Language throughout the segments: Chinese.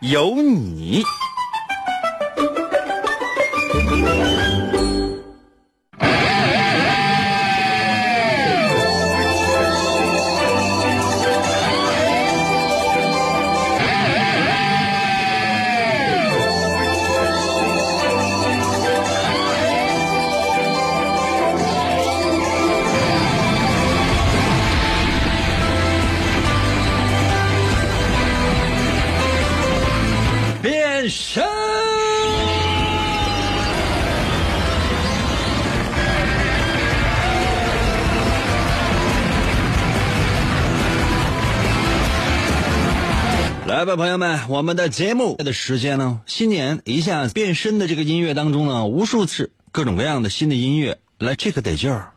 有你。吧，朋友们，我们的节目的时间呢？新年一下变身的这个音乐当中呢，无数次各种各样的新的音乐，来这个得劲儿。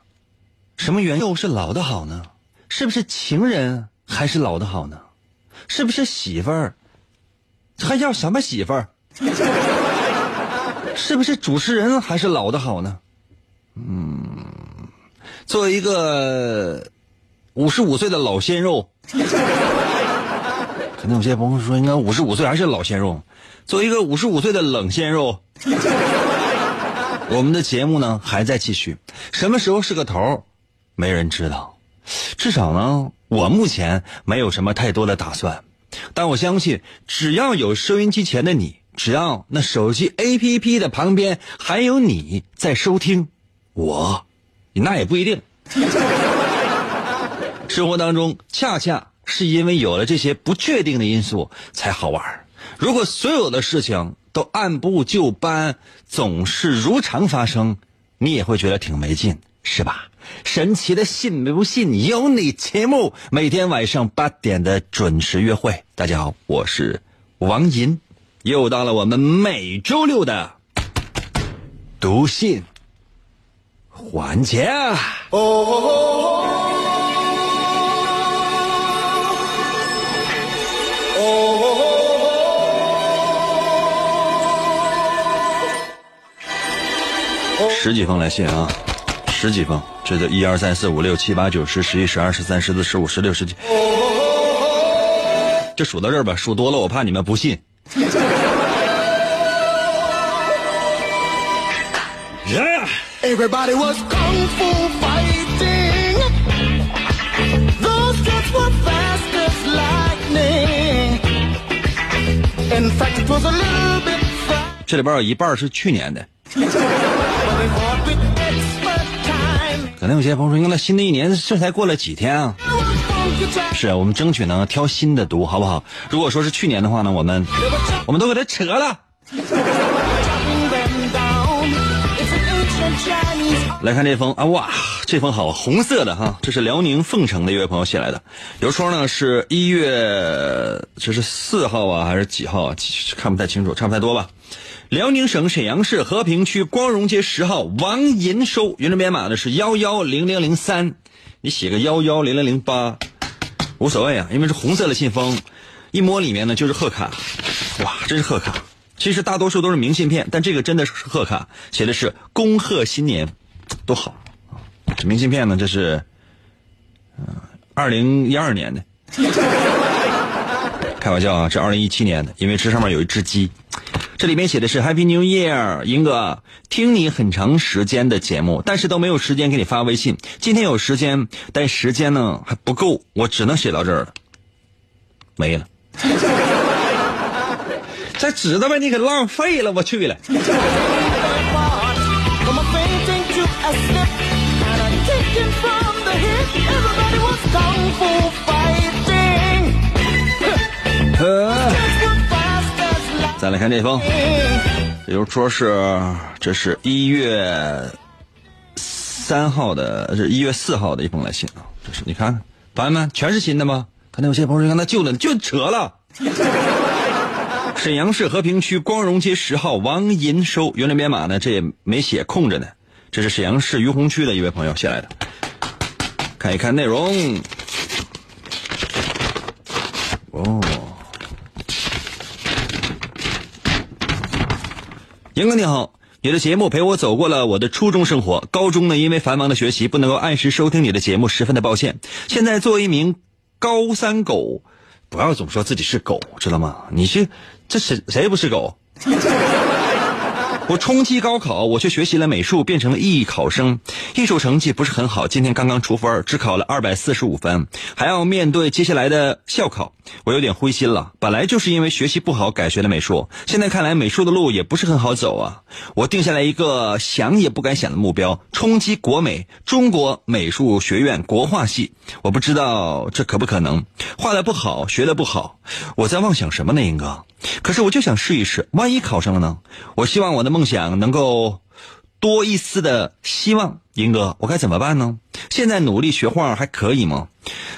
什么原又是老的好呢？是不是情人还是老的好呢？是不是媳妇儿还要什么媳妇儿？是不是主持人还是老的好呢？嗯，作为一个五十五岁的老鲜肉，可能有些朋友说，应该五十五岁还是老鲜肉。作为一个五十五岁的冷鲜肉，我们的节目呢还在继续，什么时候是个头，没人知道。至少呢，我目前没有什么太多的打算。但我相信，只要有收音机前的你，只要那手机 APP 的旁边还有你在收听，我，那也不一定。生活当中，恰恰是因为有了这些不确定的因素才好玩。如果所有的事情都按部就班，总是如常发生，你也会觉得挺没劲，是吧？神奇的信不信由你节目，每天晚上八点的准时约会。大家好，我是王银，又到了我们每周六的读信环节。哦十几封来信啊，十几封，这就一二三四五六七八九十十一十二十三十四十五十六十七，就数到这儿吧，数多了我怕你们不信。Yeah. Everybody was kung fu 这里边有一半是去年的.可能有些朋友说，那新的一年这才过了几天啊.是我们争取呢挑新的读，好不好？如果说是去年的话呢，我们我们都给它扯了。来看这封啊，哇，这封好，红色的哈，这是辽宁凤城的一位朋友写来的。邮戳呢是一月，这是四号啊还是几号啊？看不太清楚，差不太多吧。辽宁省沈阳市和平区光荣街十号王银收，原证编码呢是幺幺零零零三，你写个幺幺零零零八，无所谓啊，因为是红色的信封，一摸里面呢就是贺卡，哇，真是贺卡。其实大多数都是明信片，但这个真的是贺卡，写的是恭贺新年，多好！这明信片呢，这是嗯二零一二年的，开玩笑啊，这二零一七年的，因为这上面有一只鸡。这里面写的是 Happy New Year，英哥，听你很长时间的节目，但是都没有时间给你发微信。今天有时间，但时间呢还不够，我只能写到这儿了，没了。这纸都被你给浪费了，我去了。再来看这封，比如说是这是一月三号的，是一月四号的一封来信啊，这是你看，朋友们全是新的吗？刚那有些朋友让他旧的就扯了。沈阳市和平区光荣街十号王银收原来编码呢，这也没写空着呢。这是沈阳市于洪区的一位朋友写来的，看一看内容。哦，杨哥你好，你的节目陪我走过了我的初中生活，高中呢因为繁忙的学习不能够按时收听你的节目，十分的抱歉。现在作为一名高三狗，不要总说自己是狗，知道吗？你是这谁谁不是狗？我冲击高考，我却学习了美术，变成了艺考生。艺术成绩不是很好，今天刚刚出分，只考了二百四十五分，还要面对接下来的校考，我有点灰心了。本来就是因为学习不好改学的美术，现在看来美术的路也不是很好走啊。我定下来一个想也不敢想的目标：冲击国美中国美术学院国画系。我不知道这可不可能，画的不好，学的不好，我在妄想什么呢，英哥？可是我就想试一试，万一考上了呢？我希望我的梦想能够多一丝的希望。英哥，我该怎么办呢？现在努力学画还可以吗？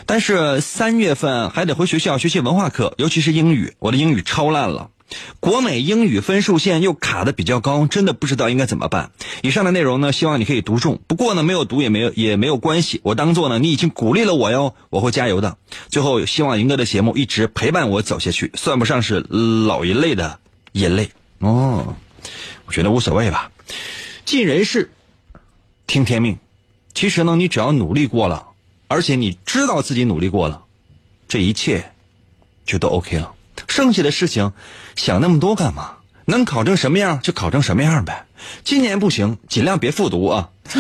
但是三月份还得回学校学习文化课，尤其是英语，我的英语超烂了。国美英语分数线又卡的比较高，真的不知道应该怎么办。以上的内容呢，希望你可以读中。不过呢，没有读也没有也没有关系，我当做呢你已经鼓励了我哟，我会加油的。最后，希望赢哥的节目一直陪伴我走下去，算不上是老一类的眼泪哦。我觉得无所谓吧，尽人事，听天命。其实呢，你只要努力过了，而且你知道自己努力过了，这一切就都 OK 了。剩下的事情，想那么多干嘛？能考成什么样就考成什么样呗。今年不行，尽量别复读啊。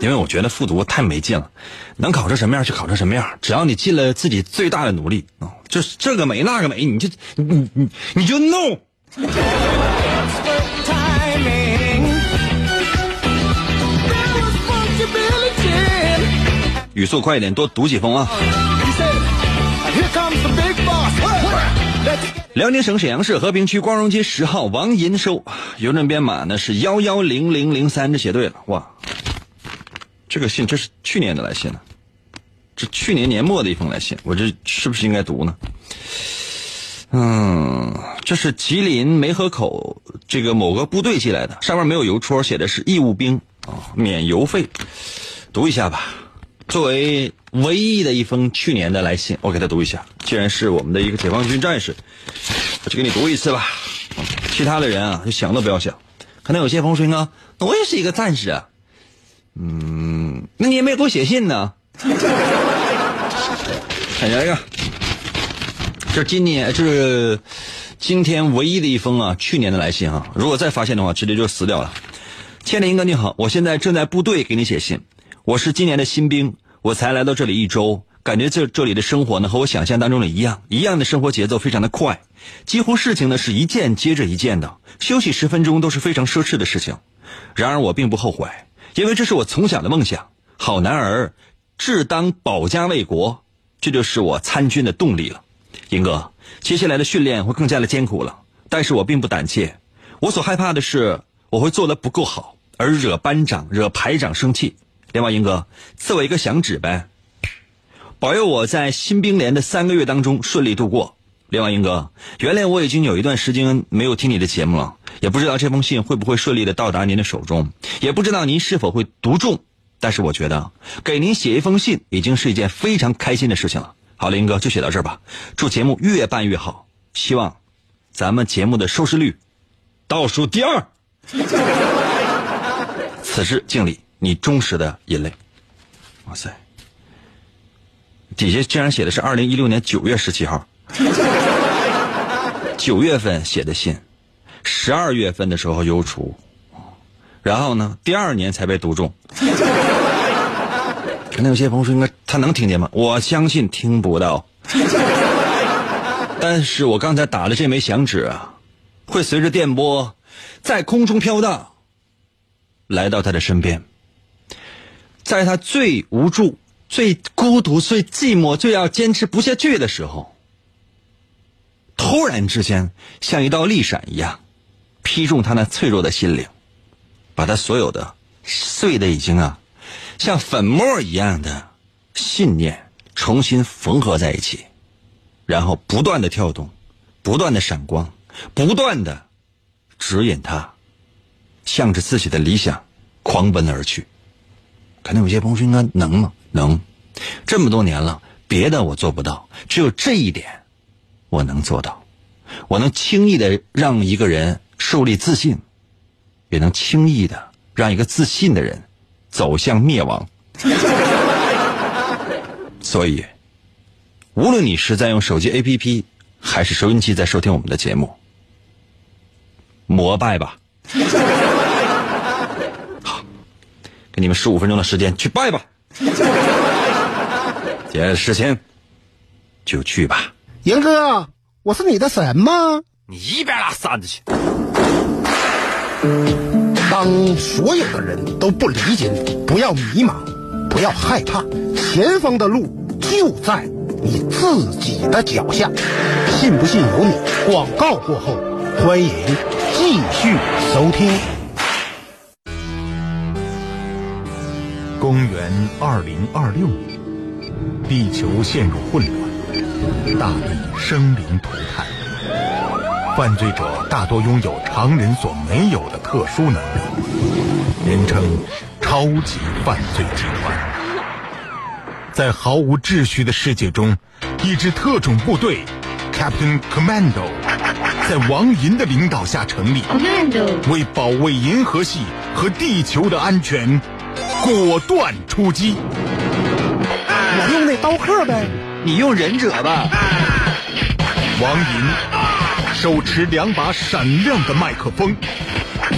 因为我觉得复读太没劲了，能考成什么样就考成什么样，只要你尽了自己最大的努力啊，就是这个美那个美，你就你你你就弄。语速快一点，多读几封啊。辽宁省沈阳市和平区光荣街十号王银收，邮政编码呢是幺幺零零零三，这写对了哇！这个信这是去年的来信了，这去年年末的一封来信，我这是不是应该读呢？嗯，这是吉林梅河口这个某个部队寄来的，上面没有邮戳，写的是义务兵啊，免邮费，读一下吧。作为唯一的一封去年的来信，我给他读一下。既然是我们的一个解放军战士，我就给你读一次吧。其他的人啊，就想都不要想。可能有些朋友说：“啊，我也是一个战士啊。”嗯，那你也没给我写信呢。看下一个，这是今年，这是今天唯一的一封啊，去年的来信啊。如果再发现的话，直接就撕掉了。亲爱的英哥，你好，我现在正在部队给你写信。我是今年的新兵，我才来到这里一周，感觉这这里的生活呢和我想象当中的一样，一样的生活节奏非常的快，几乎事情呢是一件接着一件的，休息十分钟都是非常奢侈的事情。然而我并不后悔，因为这是我从小的梦想。好男儿，志当保家卫国，这就是我参军的动力了。英哥，接下来的训练会更加的艰苦了，但是我并不胆怯，我所害怕的是我会做的不够好，而惹班长、惹排长生气。另外，英哥赐我一个响指呗，保佑我在新兵连的三个月当中顺利度过。另外，英哥原来我已经有一段时间没有听你的节目了，也不知道这封信会不会顺利的到达您的手中，也不知道您是否会读中。但是我觉得给您写一封信已经是一件非常开心的事情了。好了，英哥就写到这儿吧，祝节目越办越好，希望咱们节目的收视率倒数第二。此致敬礼。你忠实的眼泪，哇塞！底下竟然写的是二零一六年九月十七号，九月份写的信，十二月份的时候邮出，然后呢，第二年才被读中。可能有些朋友说，应该他能听见吗？我相信听不到，但是我刚才打的这枚响指啊，会随着电波在空中飘荡，来到他的身边。在他最无助、最孤独、最寂寞、最要坚持不下去的时候，突然之间像一道利闪一样，劈中他那脆弱的心灵，把他所有的碎的已经啊，像粉末一样的信念重新缝合在一起，然后不断的跳动，不断的闪光，不断的指引他，向着自己的理想狂奔而去。可能有些朋友说：“应该能吗？能。这么多年了，别的我做不到，只有这一点，我能做到。我能轻易的让一个人树立自信，也能轻易的让一个自信的人走向灭亡。所以，无论你是在用手机 APP，还是收音机在收听我们的节目，膜拜吧。好，给你们十五分钟的时间去拜吧。接着事情就去吧。赢哥，我是你的神吗？你一边拉扇子去。当所有的人都不理解你，不要迷茫，不要害怕，前方的路就在你自己的脚下。信不信由你。广告过后，欢迎继续收听。公元二零二六年，地球陷入混乱，大地生灵涂炭，犯罪者大多拥有常人所没有的特殊能力，人称超级犯罪集团。在毫无秩序的世界中，一支特种部队 Captain Commando 在王银的领导下成立，为保卫银河系和地球的安全，果断出击。我用那刀客呗。你用忍者吧。王银手持两把闪亮的麦克风，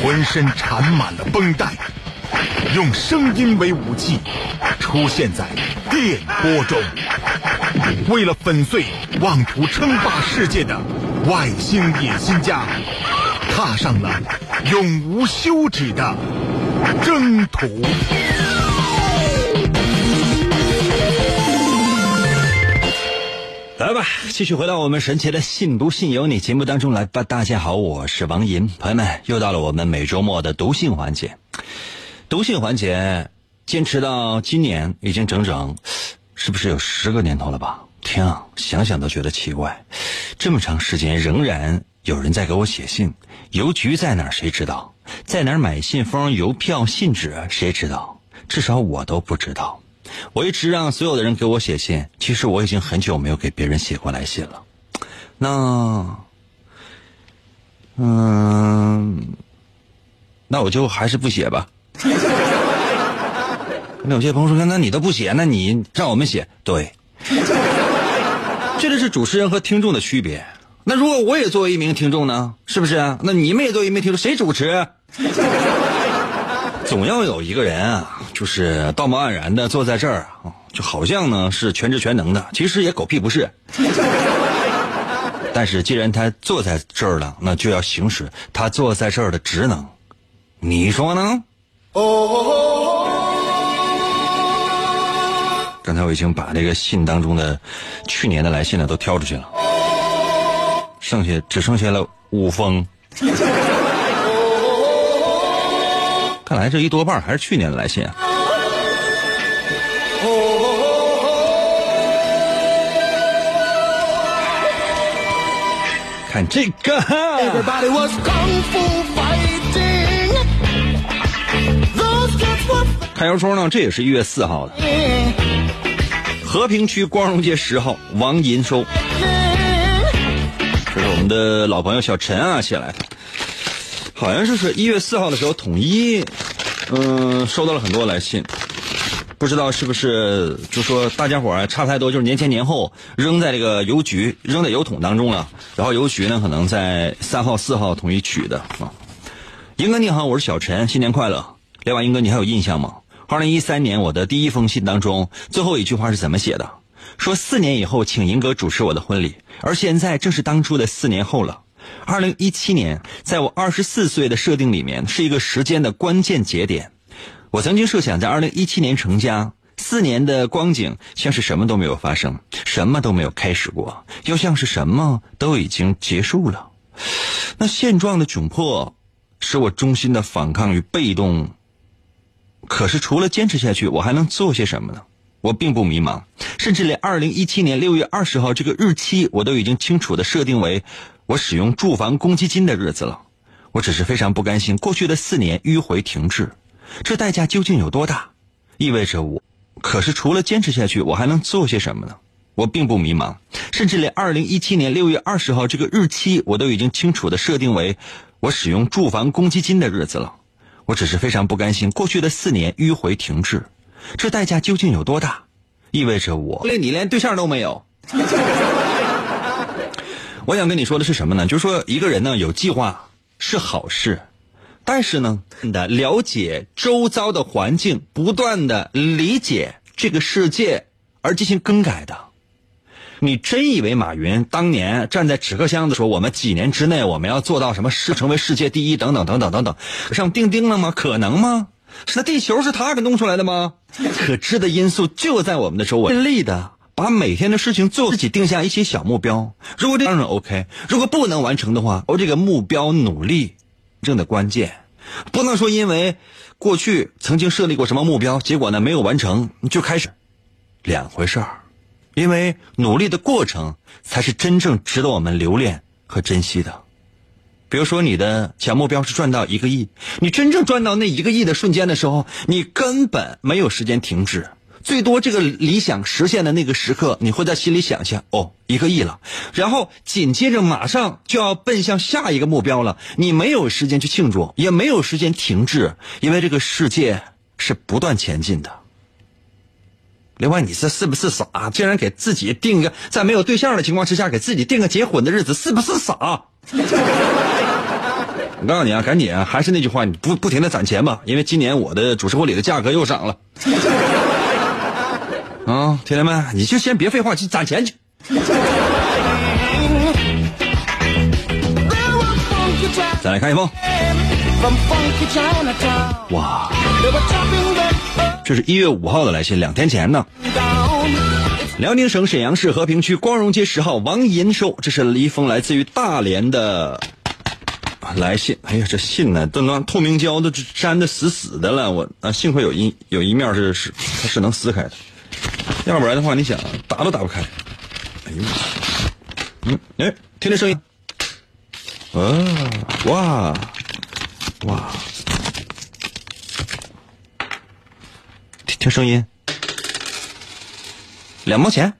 浑身缠满了绷带，用声音为武器，出现在电波中，为了粉碎妄图称霸世界的外星野心家，踏上了永无休止的征途。来吧，继续回到我们神奇的“信不信由你”节目当中来吧。大家好，我是王银，朋友们，又到了我们每周末的读信环节。读信环节坚持到今年已经整整，是不是有十个年头了吧？天啊，想想都觉得奇怪，这么长时间仍然有人在给我写信。邮局在哪儿？谁知道？在哪儿买信封、邮票、信纸？谁知道？至少我都不知道。我一直让所有的人给我写信，其实我已经很久没有给别人写过来信了。那，嗯，那我就还是不写吧。那有些朋友说，那你都不写，那你让我们写？对，这就是主持人和听众的区别。那如果我也作为一名听众呢？是不是？那你们也作为一名听众，谁主持？总要有一个人啊，就是道貌岸然的坐在这儿啊，就好像呢是全知全能的，其实也狗屁不是。但是既然他坐在这儿了，那就要行使他坐在这儿的职能，你说呢？哦刚才我已经把这个信当中的去年的来信呢都挑出去了，剩下只剩下了五封。看来这一多半还是去年的来信啊。看这个，Everybody was kung fu fighting. Those kids were 看邮戳呢，这也是一月四号的，和平区光荣街十号王银收，这是我们的老朋友小陈啊写来的，好像是说一月四号的时候统一，嗯、收到了很多来信，不知道是不是就说大家伙儿差太多，就是年前年后扔在这个邮局扔在邮筒当中了，然后邮局呢可能在三号四号统一取的啊。英哥你好，我是小陈，新年快乐。另外，英哥你还有印象吗？二零一三年我的第一封信当中，最后一句话是怎么写的？说四年以后请银哥主持我的婚礼，而现在正是当初的四年后了。二零一七年，在我二十四岁的设定里面，是一个时间的关键节点。我曾经设想在二零一七年成家，四年的光景像是什么都没有发生，什么都没有开始过，又像是什么都已经结束了。那现状的窘迫，使我衷心的反抗与被动。可是除了坚持下去，我还能做些什么呢？我并不迷茫，甚至连二零一七年六月二十号这个日期，我都已经清楚的设定为我使用住房公积金的日子了。我只是非常不甘心，过去的四年迂回停滞，这代价究竟有多大？意味着我，可是除了坚持下去，我还能做些什么呢？我并不迷茫，甚至连二零一七年六月二十号这个日期，我都已经清楚的设定为我使用住房公积金的日子了。我只是非常不甘心，过去的四年迂回停滞。这代价究竟有多大？意味着我连你连对象都没有。我想跟你说的是什么呢？就是说一个人呢有计划是好事，但是呢，的了解周遭的环境，不断的理解这个世界而进行更改的。你真以为马云当年站在纸壳箱子说我们几年之内我们要做到什么世成为世界第一等等等等等等上钉钉了吗？可能吗？是那地球是他给弄出来的吗？可知的因素就在我们的周围。尽力的把每天的事情做，自己定下一些小目标。如果当然 OK，如果不能完成的话，我这个目标努力正的关键，不能说因为过去曾经设立过什么目标，结果呢没有完成就开始，两回事儿。因为努力的过程才是真正值得我们留恋和珍惜的。比如说，你的小目标是赚到一个亿，你真正赚到那一个亿的瞬间的时候，你根本没有时间停止。最多这个理想实现的那个时刻，你会在心里想象：哦，一个亿了。然后紧接着马上就要奔向下一个目标了，你没有时间去庆祝，也没有时间停滞，因为这个世界是不断前进的。另外，你这是不是傻？竟然给自己定个在没有对象的情况之下，给自己定个结婚的日子，是不是傻？我告诉你啊，赶紧啊，还是那句话，你不不停的攒钱吧，因为今年我的主持婚礼的价格又涨了。啊，铁弟们，你就先别废话，去攒钱去。再来看一封。哇，这是一月五号的来信，两天前呢。辽宁省沈阳市和平区光荣街十号王银寿，这是一封来自于大连的来信。哎呀，这信呢都拿透明胶都粘的死死的了，我啊幸亏有一有一面是是它是能撕开的，要不然的话你想打都打不开。哎呦，嗯，哎，听这声音，啊，哇。哇！听听声音，两毛钱，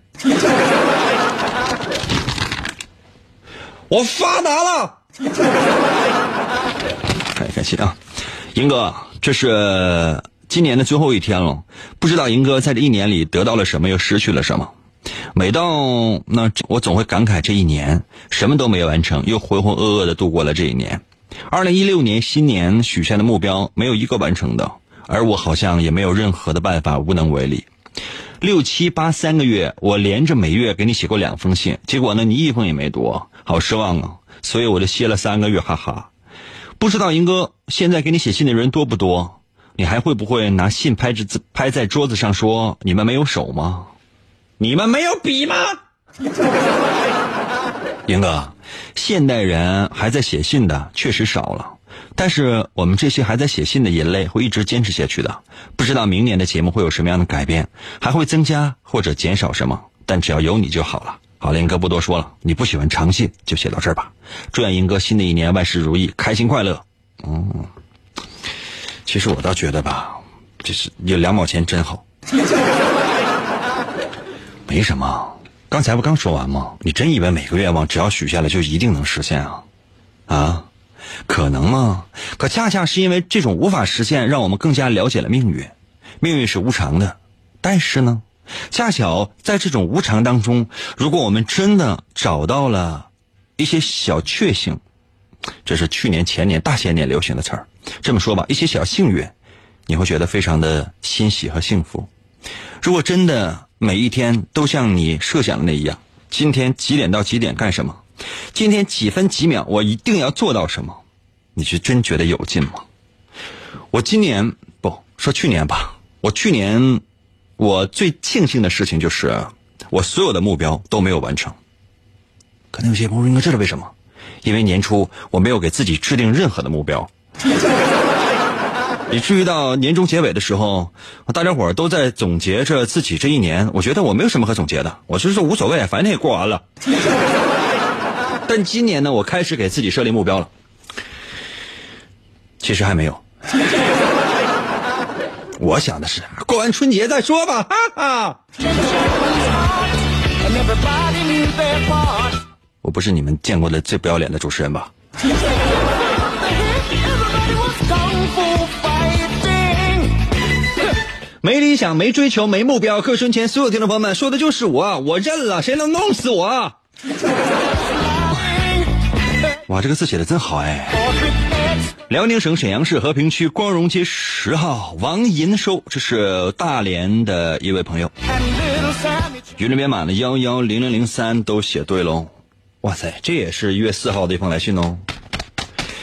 我发达了！感感谢啊，银哥，这是今年的最后一天了，不知道银哥在这一年里得到了什么，又失去了什么。每到那，我总会感慨这一年什么都没完成，又浑浑噩噩的度过了这一年。二零一六年新年许下的目标没有一个完成的，而我好像也没有任何的办法，无能为力。六七八三个月，我连着每月给你写过两封信，结果呢，你一封也没读，好失望啊！所以我就歇了三个月，哈哈。不知道银哥现在给你写信的人多不多？你还会不会拿信拍着拍在桌子上说你们没有手吗？你们没有笔吗？英哥，现代人还在写信的确实少了，但是我们这些还在写信的人类会一直坚持下去的。不知道明年的节目会有什么样的改变，还会增加或者减少什么？但只要有你就好了。好了，英哥不多说了，你不喜欢长信就写到这儿吧。祝愿英哥新的一年万事如意，开心快乐。嗯，其实我倒觉得吧，就是有两毛钱真好，没什么。刚才不刚说完吗？你真以为每个愿望只要许下来就一定能实现啊？啊，可能吗？可恰恰是因为这种无法实现，让我们更加了解了命运。命运是无常的，但是呢，恰巧在这种无常当中，如果我们真的找到了一些小确幸，这是去年、前年、大前年流行的词儿。这么说吧，一些小幸运，你会觉得非常的欣喜和幸福。如果真的。每一天都像你设想的那样，今天几点到几点干什么？今天几分几秒我一定要做到什么？你是真觉得有劲吗？我今年不说去年吧，我去年我最庆幸的事情就是我所有的目标都没有完成。可能有些朋友应该知道为什么？因为年初我没有给自己制定任何的目标。以至于到年终结尾的时候，大家伙都在总结着自己这一年。我觉得我没有什么可总结的，我就是无所谓，反正也过完了。但今年呢，我开始给自己设立目标了。其实还没有，我想的是过完春节再说吧，哈哈。我不是你们见过的最不要脸的主持人吧？没理想，没追求，没目标。各位身前所有听众朋友们，说的就是我，我认了，谁能弄死我？哇，这个字写的真好哎！辽宁省沈阳市和平区光荣街十号王银收，这是大连的一位朋友。云里编码的幺幺零零零三都写对喽。哇塞，这也是一月四号的一封来信哦。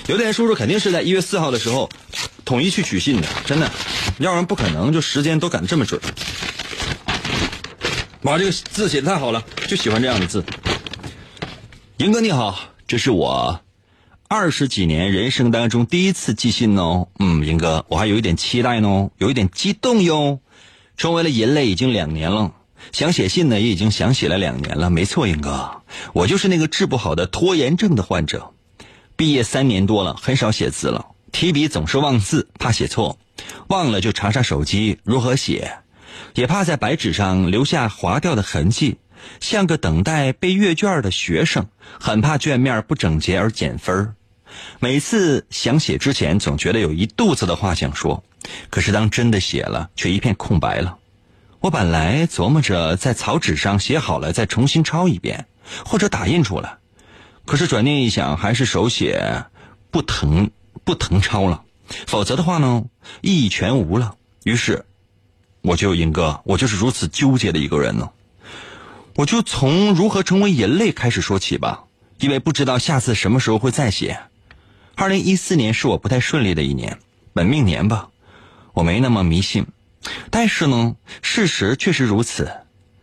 有的人叔叔肯定是在一月四号的时候统一去取信的，真的，要不然不可能就时间都赶这么准。妈，这个字写的太好了，就喜欢这样的字。银哥你好，这是我二十几年人生当中第一次寄信哦。嗯，银哥，我还有一点期待呢，有一点激动哟。成为了银类已经两年了，想写信呢也已经想写了两年了。没错，英哥，我就是那个治不好的拖延症的患者。毕业三年多了，很少写字了，提笔总是忘字，怕写错，忘了就查查手机如何写，也怕在白纸上留下划掉的痕迹，像个等待被阅卷的学生，很怕卷面不整洁而减分每次想写之前，总觉得有一肚子的话想说，可是当真的写了，却一片空白了。我本来琢磨着在草纸上写好了再重新抄一遍，或者打印出来，可是转念一想，还是手写不疼不疼抄了，否则的话呢，意义全无了。于是，我就英哥，我就是如此纠结的一个人呢。我就从如何成为人类开始说起吧，因为不知道下次什么时候会再写。二零一四年是我不太顺利的一年，本命年吧，我没那么迷信，但是呢，事实确实如此。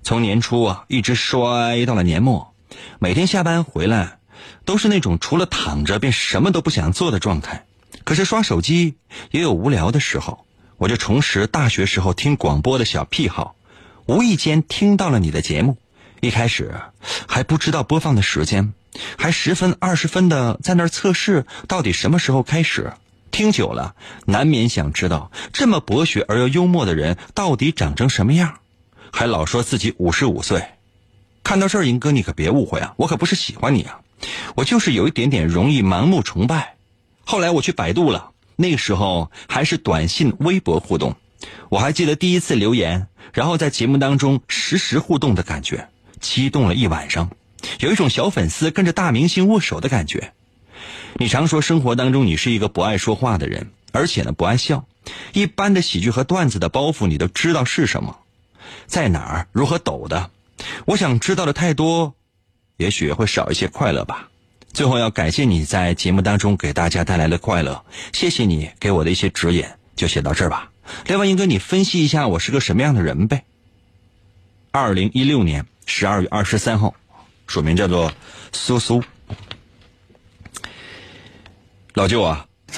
从年初啊，一直衰到了年末，每天下班回来，都是那种除了躺着便什么都不想做的状态。可是刷手机也有无聊的时候，我就重拾大学时候听广播的小癖好，无意间听到了你的节目。一开始还不知道播放的时间，还十分二十分的在那儿测试到底什么时候开始。听久了，难免想知道这么博学而又幽默的人到底长成什么样，还老说自己五十五岁。看到这儿，银哥你可别误会啊，我可不是喜欢你啊，我就是有一点点容易盲目崇拜。后来我去百度了，那个时候还是短信、微博互动。我还记得第一次留言，然后在节目当中实时互动的感觉，激动了一晚上，有一种小粉丝跟着大明星握手的感觉。你常说生活当中你是一个不爱说话的人，而且呢不爱笑，一般的喜剧和段子的包袱你都知道是什么，在哪儿如何抖的。我想知道的太多，也许会少一些快乐吧。最后要感谢你在节目当中给大家带来的快乐，谢谢你给我的一些指引，就写到这儿吧。另外，英哥，你分析一下我是个什么样的人呗？二零一六年十二月二十三号，署名叫做苏苏。老舅啊，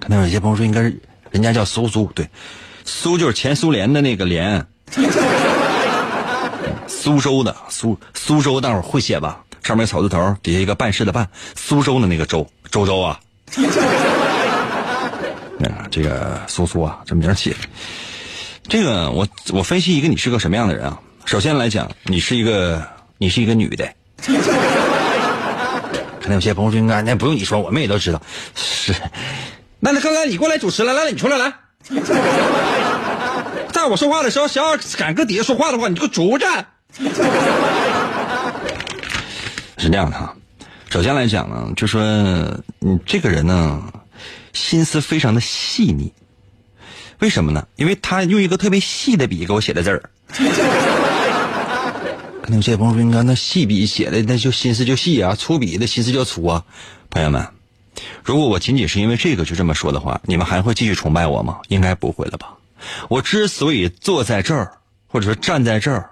可能有些朋友说应该是人家叫苏苏，对，苏就是前苏联的那个联，苏州的苏苏州，大伙儿会写吧？上面草字头，底下一个办事的办，苏州的那个州，周周啊。啊，这个苏苏啊，这名起的。这个我我分析一个你是个什么样的人啊？首先来讲，你是一个你是一个女的。可能有些朋友说应该那不用你说，我们也都知道。是，那那刚才你过来主持来，来你出来来。在我说话的时候，想要敢跟底下说话的话，你就主站。是这样的哈，首先来讲呢，就说你这个人呢，心思非常的细腻。为什么呢？因为他用一个特别细的笔给我写的字儿。可能有些朋友说，应该那细笔写的那就心思就细啊，粗笔的心思就粗啊。朋友们，如果我仅仅是因为这个就这么说的话，你们还会继续崇拜我吗？应该不会了吧。我之所以坐在这儿，或者说站在这儿，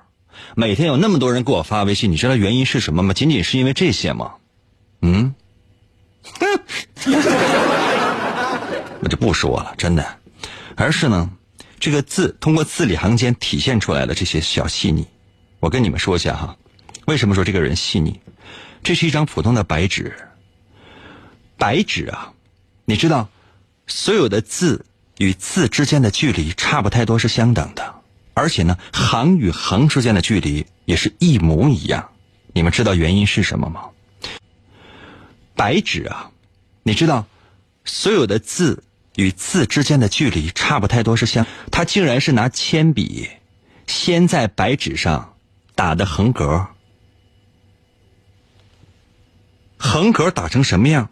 每天有那么多人给我发微信，你知道原因是什么吗？仅仅是因为这些吗？嗯，我就不说了，真的，而是呢，这个字通过字里行间体现出来的这些小细腻，我跟你们说一下哈，为什么说这个人细腻？这是一张普通的白纸，白纸啊，你知道，所有的字与字之间的距离差不太多是相等的，而且呢，行与行之间的距离也是一模一样。你们知道原因是什么吗？白纸啊，你知道，所有的字与字之间的距离差不太多是相，他竟然是拿铅笔先在白纸上打的横格，横格打成什么样，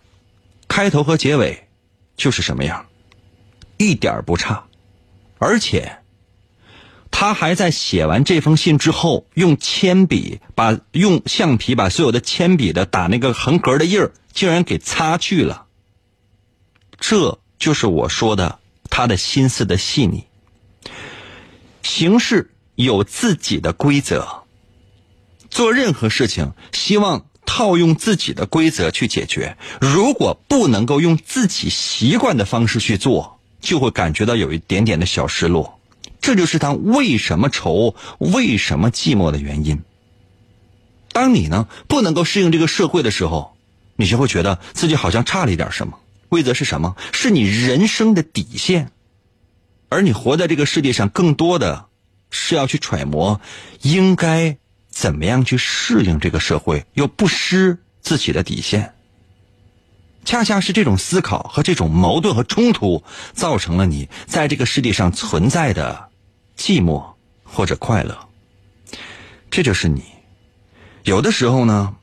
开头和结尾就是什么样，一点不差，而且。他还在写完这封信之后，用铅笔把用橡皮把所有的铅笔的打那个横格的印儿，竟然给擦去了。这就是我说的他的心思的细腻。行事有自己的规则，做任何事情希望套用自己的规则去解决。如果不能够用自己习惯的方式去做，就会感觉到有一点点的小失落。这就是他为什么愁、为什么寂寞的原因。当你呢不能够适应这个社会的时候，你就会觉得自己好像差了一点什么。规则是什么？是你人生的底线。而你活在这个世界上，更多的是要去揣摩应该怎么样去适应这个社会，又不失自己的底线。恰恰是这种思考和这种矛盾和冲突，造成了你在这个世界上存在的。寂寞或者快乐，这就是你。有的时候呢，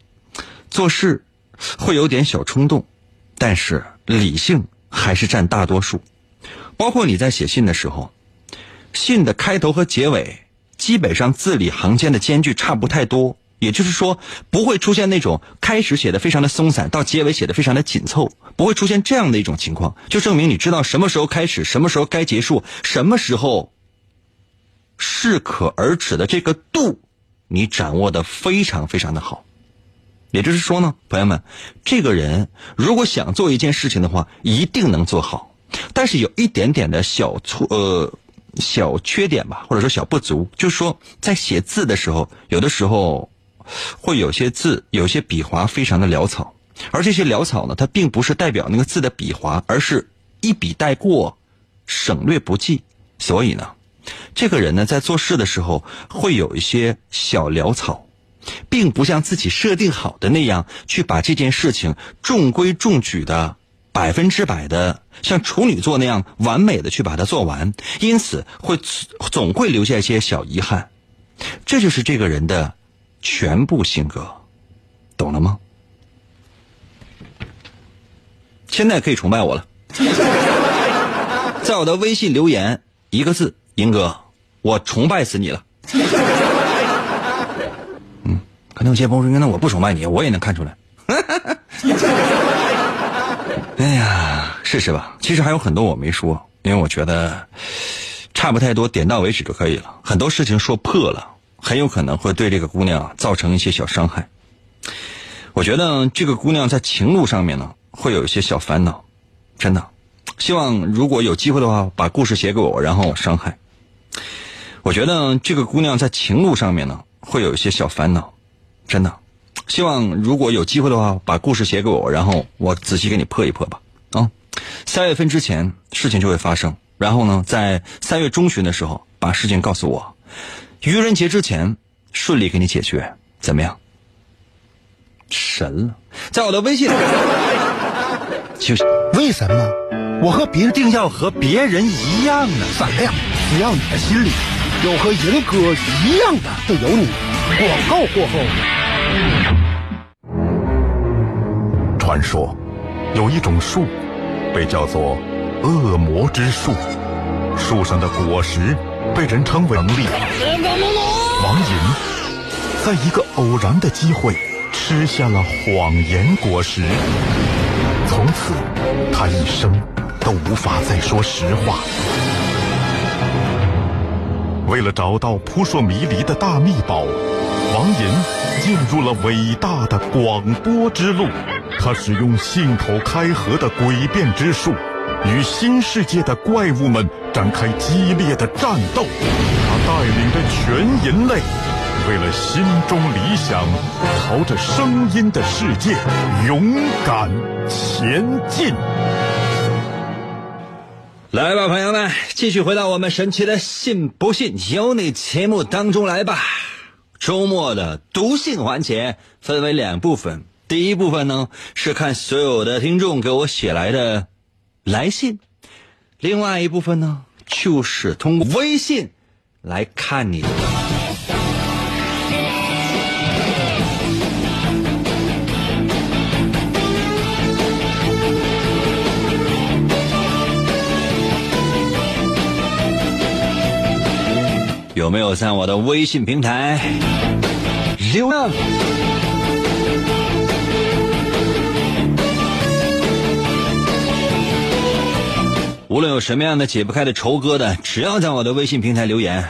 做事会有点小冲动，但是理性还是占大多数。包括你在写信的时候，信的开头和结尾基本上字里行间的间距差不太多，也就是说不会出现那种开始写的非常的松散，到结尾写的非常的紧凑，不会出现这样的一种情况，就证明你知道什么时候开始，什么时候该结束，什么时候。适可而止的这个度，你掌握的非常非常的好。也就是说呢，朋友们，这个人如果想做一件事情的话，一定能做好。但是有一点点的小错呃小缺点吧，或者说小不足，就是说在写字的时候，有的时候会有些字有些笔划非常的潦草，而这些潦草呢，它并不是代表那个字的笔划，而是一笔带过，省略不计。所以呢。这个人呢，在做事的时候会有一些小潦草，并不像自己设定好的那样去把这件事情中规中矩的、百分之百的像处女座那样完美的去把它做完，因此会总会留下一些小遗憾。这就是这个人的全部性格，懂了吗？现在可以崇拜我了，在我的微信留言一个字。英哥，我崇拜死你了。嗯，可能有些朋友说，那我不崇拜你，我也能看出来。哎呀，试试吧。其实还有很多我没说，因为我觉得差不太多，点到为止就可以了。很多事情说破了，很有可能会对这个姑娘造成一些小伤害。我觉得这个姑娘在情路上面呢，会有一些小烦恼，真的。希望如果有机会的话，把故事写给我，然后我伤害。我觉得这个姑娘在情路上面呢，会有一些小烦恼，真的。希望如果有机会的话，把故事写给我，然后我仔细给你破一破吧。啊，三月份之前事情就会发生，然后呢，在三月中旬的时候把事情告诉我，愚人节之前顺利给你解决，怎么样？神了，在我的微信，就 是为什么我和别人定要和别人一样呢？闪亮，只要你的心里。有和银哥一样的，就有你。广告过后，传说有一种树，被叫做恶魔之树，树上的果实被人称为能力。王银在一个偶然的机会吃下了谎言果实，从此他一生都无法再说实话。为了找到扑朔迷离的大秘宝，王银进入了伟大的广播之路。他使用信口开河的诡辩之术，与新世界的怪物们展开激烈的战斗。他带领着全人类，为了心中理想，朝着声音的世界勇敢前进。来吧，朋友们，继续回到我们神奇的“信不信由你”节目当中来吧。周末的读信环节分为两部分，第一部分呢是看所有的听众给我写来的来信，另外一部分呢就是通过微信来看你的。有没有在我的微信平台留言？无论有什么样的解不开的愁疙瘩，只要在我的微信平台留言，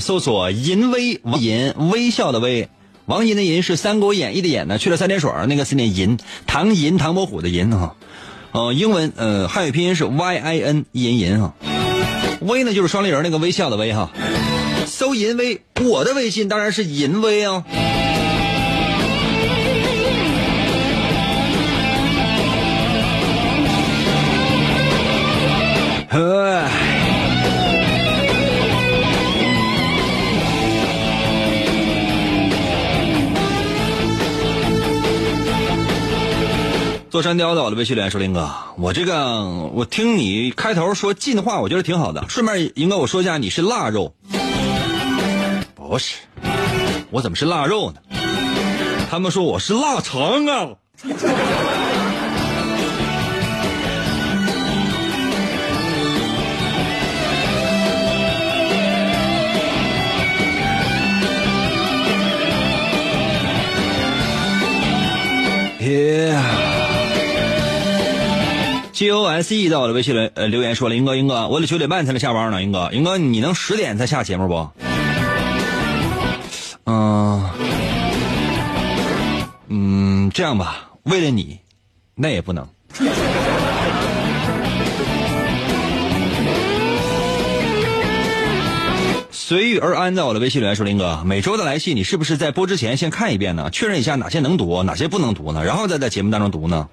搜索“银微”王银微笑的微，王银的银是《三国演义》的演呢，去了三点水那个是念银，唐银唐伯虎的银哈，呃，英文呃汉语拼音是 Y I N 银银哈。微呢就是双立人那个微笑的微哈，搜淫威，我的微信当然是淫威啊。呵，做山雕的，我的微信留言说：“林哥，我这个我听你开头说进化，我觉得挺好的。顺便，应该我说一下，你是腊肉？不是，我怎么是腊肉呢？他们说我是腊肠啊。G O S E 到我的微信留呃留言说了，英哥英哥，我得九点半才能下班呢，英哥英哥，你能十点才下节目不？嗯嗯，这样吧，为了你，那也不能。随遇而安在我的微信留言说，林哥，每周的来信你是不是在播之前先看一遍呢？确认一下哪些能读，哪些不能读呢？然后再在节目当中读呢？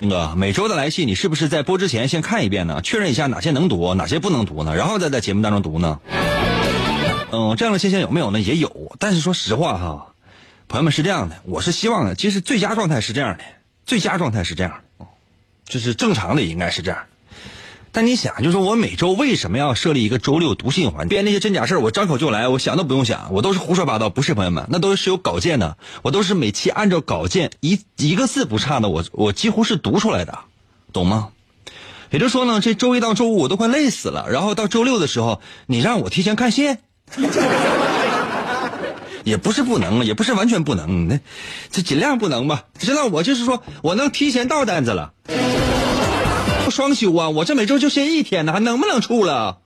林哥，每周的来信你是不是在播之前先看一遍呢？确认一下哪些能读，哪些不能读呢？然后再在节目当中读呢？嗯，这样的现象有没有呢？也有，但是说实话哈，朋友们是这样的，我是希望的，其实最佳状态是这样的，最佳状态是这样的，就是正常的应该是这样。但你想，就是我每周为什么要设立一个周六读信环节？编那些真假事儿我张口就来，我想都不用想，我都是胡说八道。不是朋友们，那都是有稿件的，我都是每期按照稿件一一个字不差的，我我几乎是读出来的，懂吗？也就是说呢，这周一到周五我都快累死了，然后到周六的时候，你让我提前看信，也不是不能，也不是完全不能，那这尽量不能吧？知道我就是说我能提前到单子了。双休啊！我这每周就歇一天呢，还能不能处了？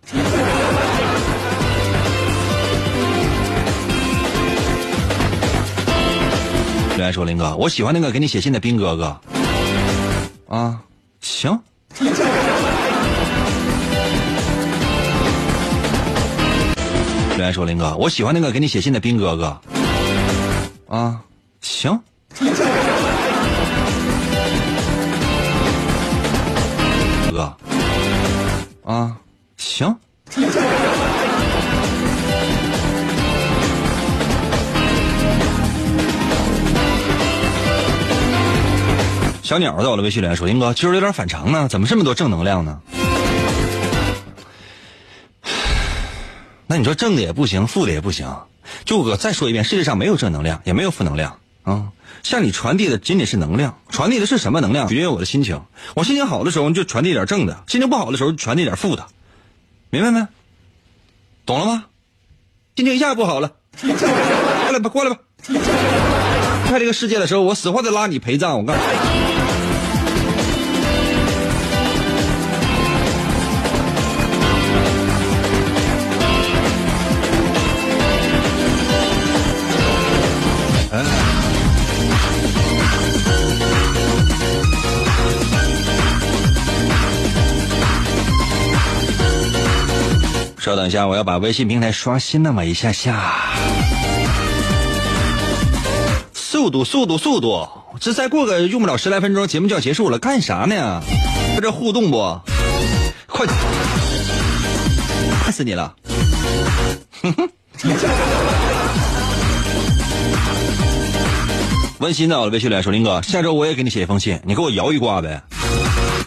留言说林哥，我喜欢那个给你写信的兵哥哥。啊，行。留言说林哥，我喜欢那个给你写信的兵哥哥。啊，行。啊，行。小鸟在我的微信留言说：“林哥，今儿有点反常呢，怎么这么多正能量呢？”那你说正的也不行，负的也不行。就我再说一遍，世界上没有正能量，也没有负能量啊。向你传递的仅仅是能量，传递的是什么能量？取决于我的心情。我心情好的时候就传递点正的，心情不好的时候传递点负的，明白没？懂了吗？心情一下不好了，过来吧，过来吧。离开这个世界的时候，我死活得拉你陪葬。我告诉你。稍等一下，我要把微信平台刷新那么一下下。速度，速度，速度！这再过个用不了十来分钟，节目就要结束了，干啥呢？在这互动不？快，烦死你了！哼哼。温馨到了，微信来说：“林哥，下周我也给你写一封信，你给我摇一卦呗。”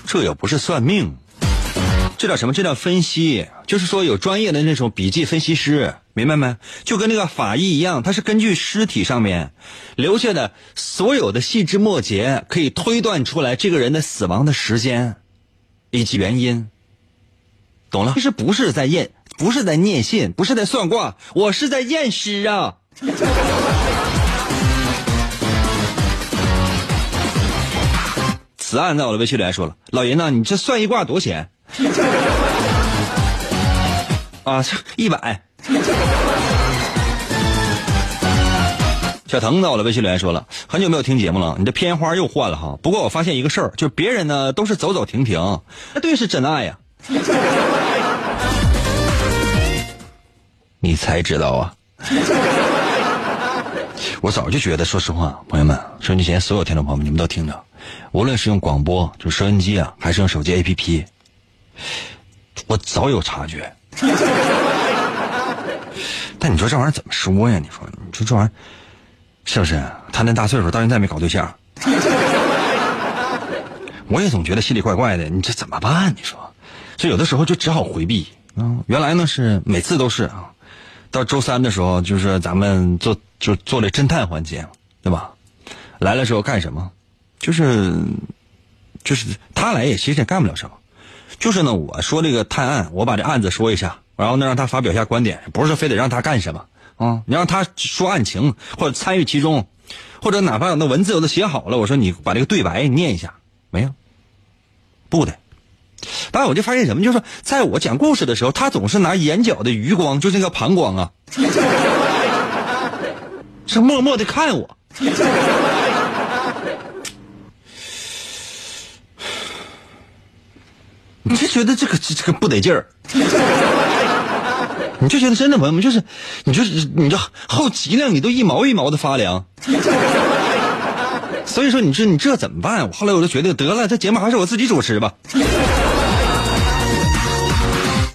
这又不是算命，这叫什么？这叫分析。就是说，有专业的那种笔记分析师，明白没？就跟那个法医一样，他是根据尸体上面留下的所有的细枝末节，可以推断出来这个人的死亡的时间以及原因。懂了？其实不是在验，不是在念信，不是在算卦，我是在验尸啊。此案在我的微信里还说了，老爷呢，你这算一卦多少钱？啊，一百。小腾在我的微信里来说了，很久没有听节目了，你的片花又换了哈。不过我发现一个事儿，就别人呢都是走走停停，那对是真爱呀。你才知道啊。我早就觉得，说实话，朋友们，收音机前所有听众朋友们，你们都听着，无论是用广播，就收音机啊，还是用手机 APP，我早有察觉。但你说这玩意儿怎么说呀？你说，你说这玩意儿是不是？他那大岁数到现在没搞对象，我也总觉得心里怪怪的。你这怎么办？你说，所以有的时候就只好回避啊。原来呢是每次都是啊，到周三的时候就是咱们做就做了侦探环节，对吧？来了之后干什么？就是就是他来也其实也干不了什么。就是呢，我说这个探案，我把这案子说一下，然后呢让他发表一下观点，不是非得让他干什么啊？你让他说案情或者参与其中，或者哪怕那文字我都写好了，我说你把这个对白念一下，没有？不的。当然我就发现什么，就是在我讲故事的时候，他总是拿眼角的余光，就是那个膀胱啊，是默默的看我。你就觉得这个这这个不得劲儿，你就觉得真的朋友们就是，你就是你这后脊梁你都一毛一毛的发凉，所以说你说你这怎么办？后来我就决定得了，这节目还是我自己主持吧，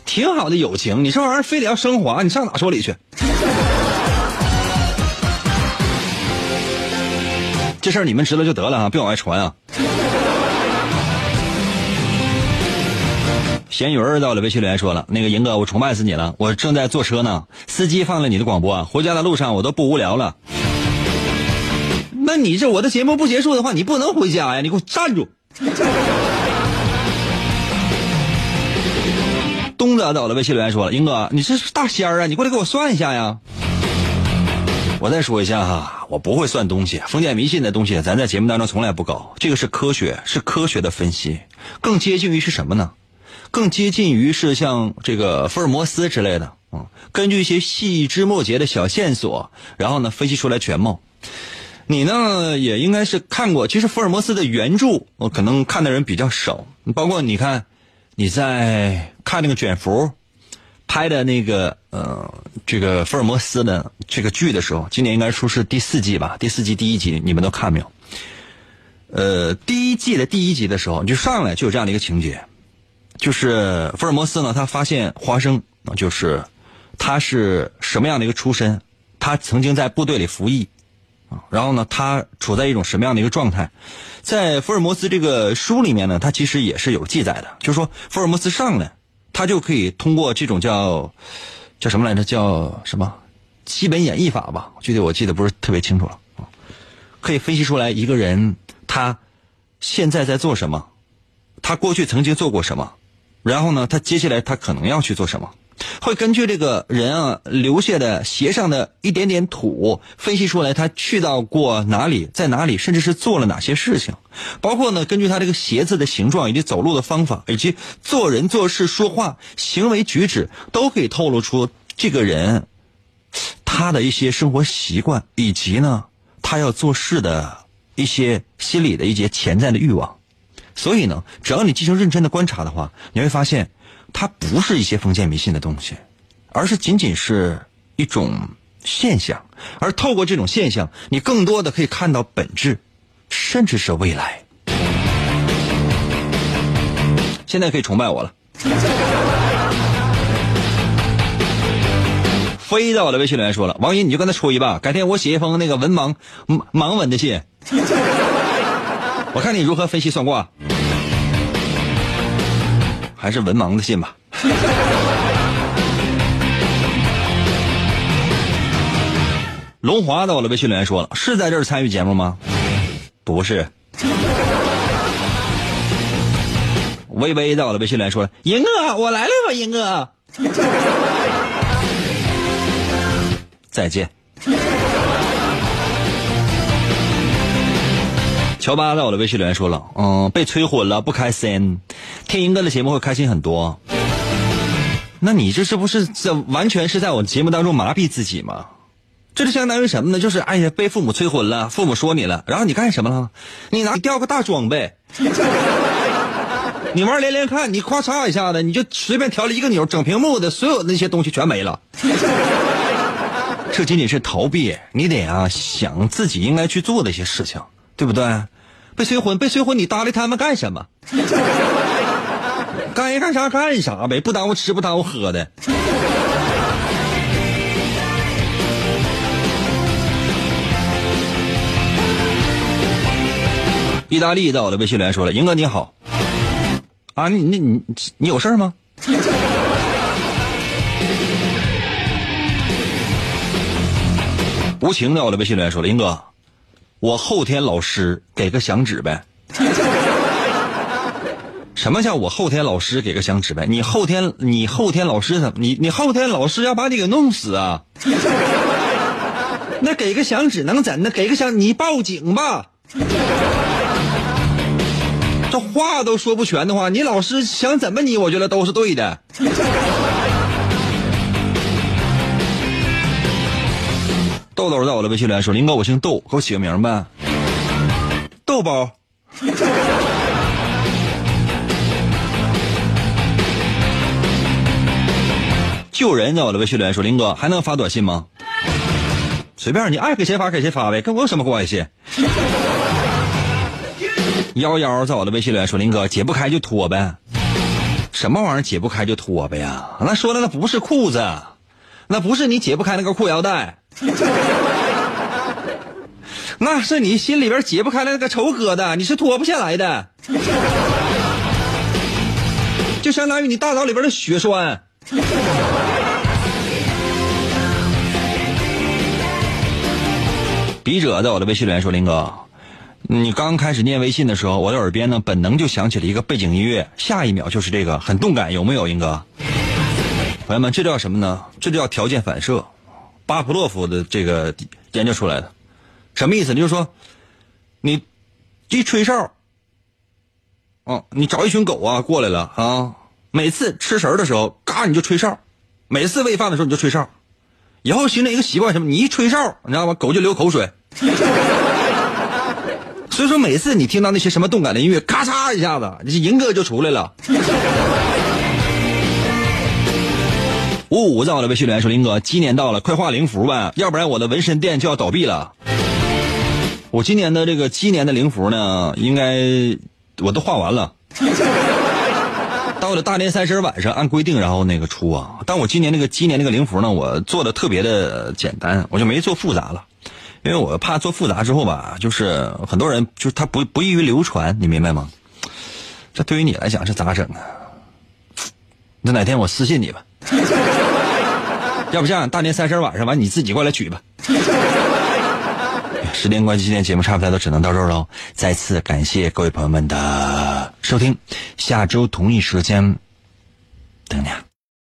挺好的友情，你这玩意儿非得要升华，你上哪说理去？这事儿你们知道就得了啊，别往外传啊。咸鱼儿到了微信留言说了：“那个银哥，我崇拜死你了！我正在坐车呢，司机放了你的广播，回家的路上我都不无聊了。那你这我的节目不结束的话，你不能回家呀！你给我站住！”东子到了微信留言说了：“银哥，你这是大仙儿啊！你过来给我算一下呀！”我再说一下哈，我不会算东西，封建迷信的东西，咱在节目当中从来不搞。这个是科学，是科学的分析，更接近于是什么呢？更接近于是像这个福尔摩斯之类的啊，根据一些细枝末节的小线索，然后呢分析出来全貌。你呢也应该是看过，其实福尔摩斯的原著我可能看的人比较少，包括你看你在看那个卷福拍的那个呃这个福尔摩斯的这个剧的时候，今年应该说是第四季吧，第四季第一集你们都看没有？呃，第一季的第一集的时候，你就上来就有这样的一个情节。就是福尔摩斯呢，他发现华生，就是他是什么样的一个出身？他曾经在部队里服役啊，然后呢，他处在一种什么样的一个状态？在福尔摩斯这个书里面呢，他其实也是有记载的，就是说福尔摩斯上来，他就可以通过这种叫叫什么来着？叫什么基本演绎法吧？具体我记得不是特别清楚了啊，可以分析出来一个人他现在在做什么，他过去曾经做过什么。然后呢，他接下来他可能要去做什么？会根据这个人啊留下的鞋上的一点点土，分析出来他去到过哪里，在哪里，甚至是做了哪些事情。包括呢，根据他这个鞋子的形状，以及走路的方法，以及做人做事、说话、行为举止，都可以透露出这个人他的一些生活习惯，以及呢他要做事的一些心理的一些潜在的欲望。所以呢，只要你进行认真的观察的话，你会发现，它不是一些封建迷信的东西，而是仅仅是一种现象，而透过这种现象，你更多的可以看到本质，甚至是未来。现在可以崇拜我了。飞到我的微信留言说了，王姨你就跟他吹吧，改天我写一封那个文盲盲盲文的信，我看你如何分析算卦，还是文盲的信吧。龙华到我的微信留言说了，是在这儿参与节目吗？不是。微微在我的微信留言说了，银哥我来了吧，银哥。再见。乔巴在我的微信留言说了，嗯，被催婚了，不开心。听英哥的节目会开心很多。那你这是不是这完全是在我节目当中麻痹自己吗？这就相当于什么呢？就是哎呀，被父母催婚了，父母说你了，然后你干什么了？你拿掉个大装备，你玩连连看，你咔嚓一下子，你就随便调了一个钮，整屏幕的所有那些东西全没了。这仅仅是逃避，你得啊想自己应该去做的一些事情，对不对？被催婚，被催婚，你搭理他们干什么？该 干啥干啥呗，不耽误吃，不耽误喝的。意大利在我的微信留言说了：“英哥你好，啊，你你你你有事吗？”无情在我的微信留言说了：“英哥，我后天老师给个响指呗。”什么叫我后天老师给个响指呗？你后天你后天老师怎么你你后天老师要把你给弄死啊？那给个响指能怎的？给个响你报警吧。这话都说不全的话，你老师想怎么你？我觉得都是对的。豆豆在我的微信留言说：“林哥，我姓豆，给我起个名呗。”豆包。救人在我的微信留言说：“林哥还能发短信吗？”随便你爱给谁发给谁发呗，跟我有什么关系？幺幺在我的微信留言说：“林哥解不开就脱呗，什么玩意儿解不开就脱呗呀？那说的那不是裤子，那不是你解不开那个裤腰带，那是你心里边解不开的那个仇疙瘩，你是脱不下来的，就相当于你大脑里边的血栓。”笔者在我的微信留言说：“林哥。”你刚开始念微信的时候，我的耳边呢本能就响起了一个背景音乐，下一秒就是这个，很动感，有没有，英哥？朋友们，这叫什么呢？这叫条件反射，巴甫洛夫的这个研究出来的，什么意思？就是说，你一吹哨，哦，你找一群狗啊过来了啊，每次吃食的时候，嘎你就吹哨，每次喂饭的时候你就吹哨，以后形成一个习惯，什么？你一吹哨，你知道吗？狗就流口水。所以说，每次你听到那些什么动感的音乐，咔嚓一下子，你银哥就出来了。五五在我的微信留言说：“林哥，鸡年到了，快画灵符吧，要不然我的纹身店就要倒闭了。”我今年的这个鸡年的灵符呢，应该我都画完了。到了大年三十晚上，按规定然后那个出啊。但我今年那个鸡年那个灵符呢，我做的特别的简单，我就没做复杂了。因为我怕做复杂之后吧，就是很多人就是他不不易于流传，你明白吗？这对于你来讲是咋整啊？那哪天我私信你吧，要不这样，大年三十晚上完你自己过来取吧。时间关系，今天节目差不多都只能到这儿喽。再次感谢各位朋友们的收听，下周同一时间等你。啊。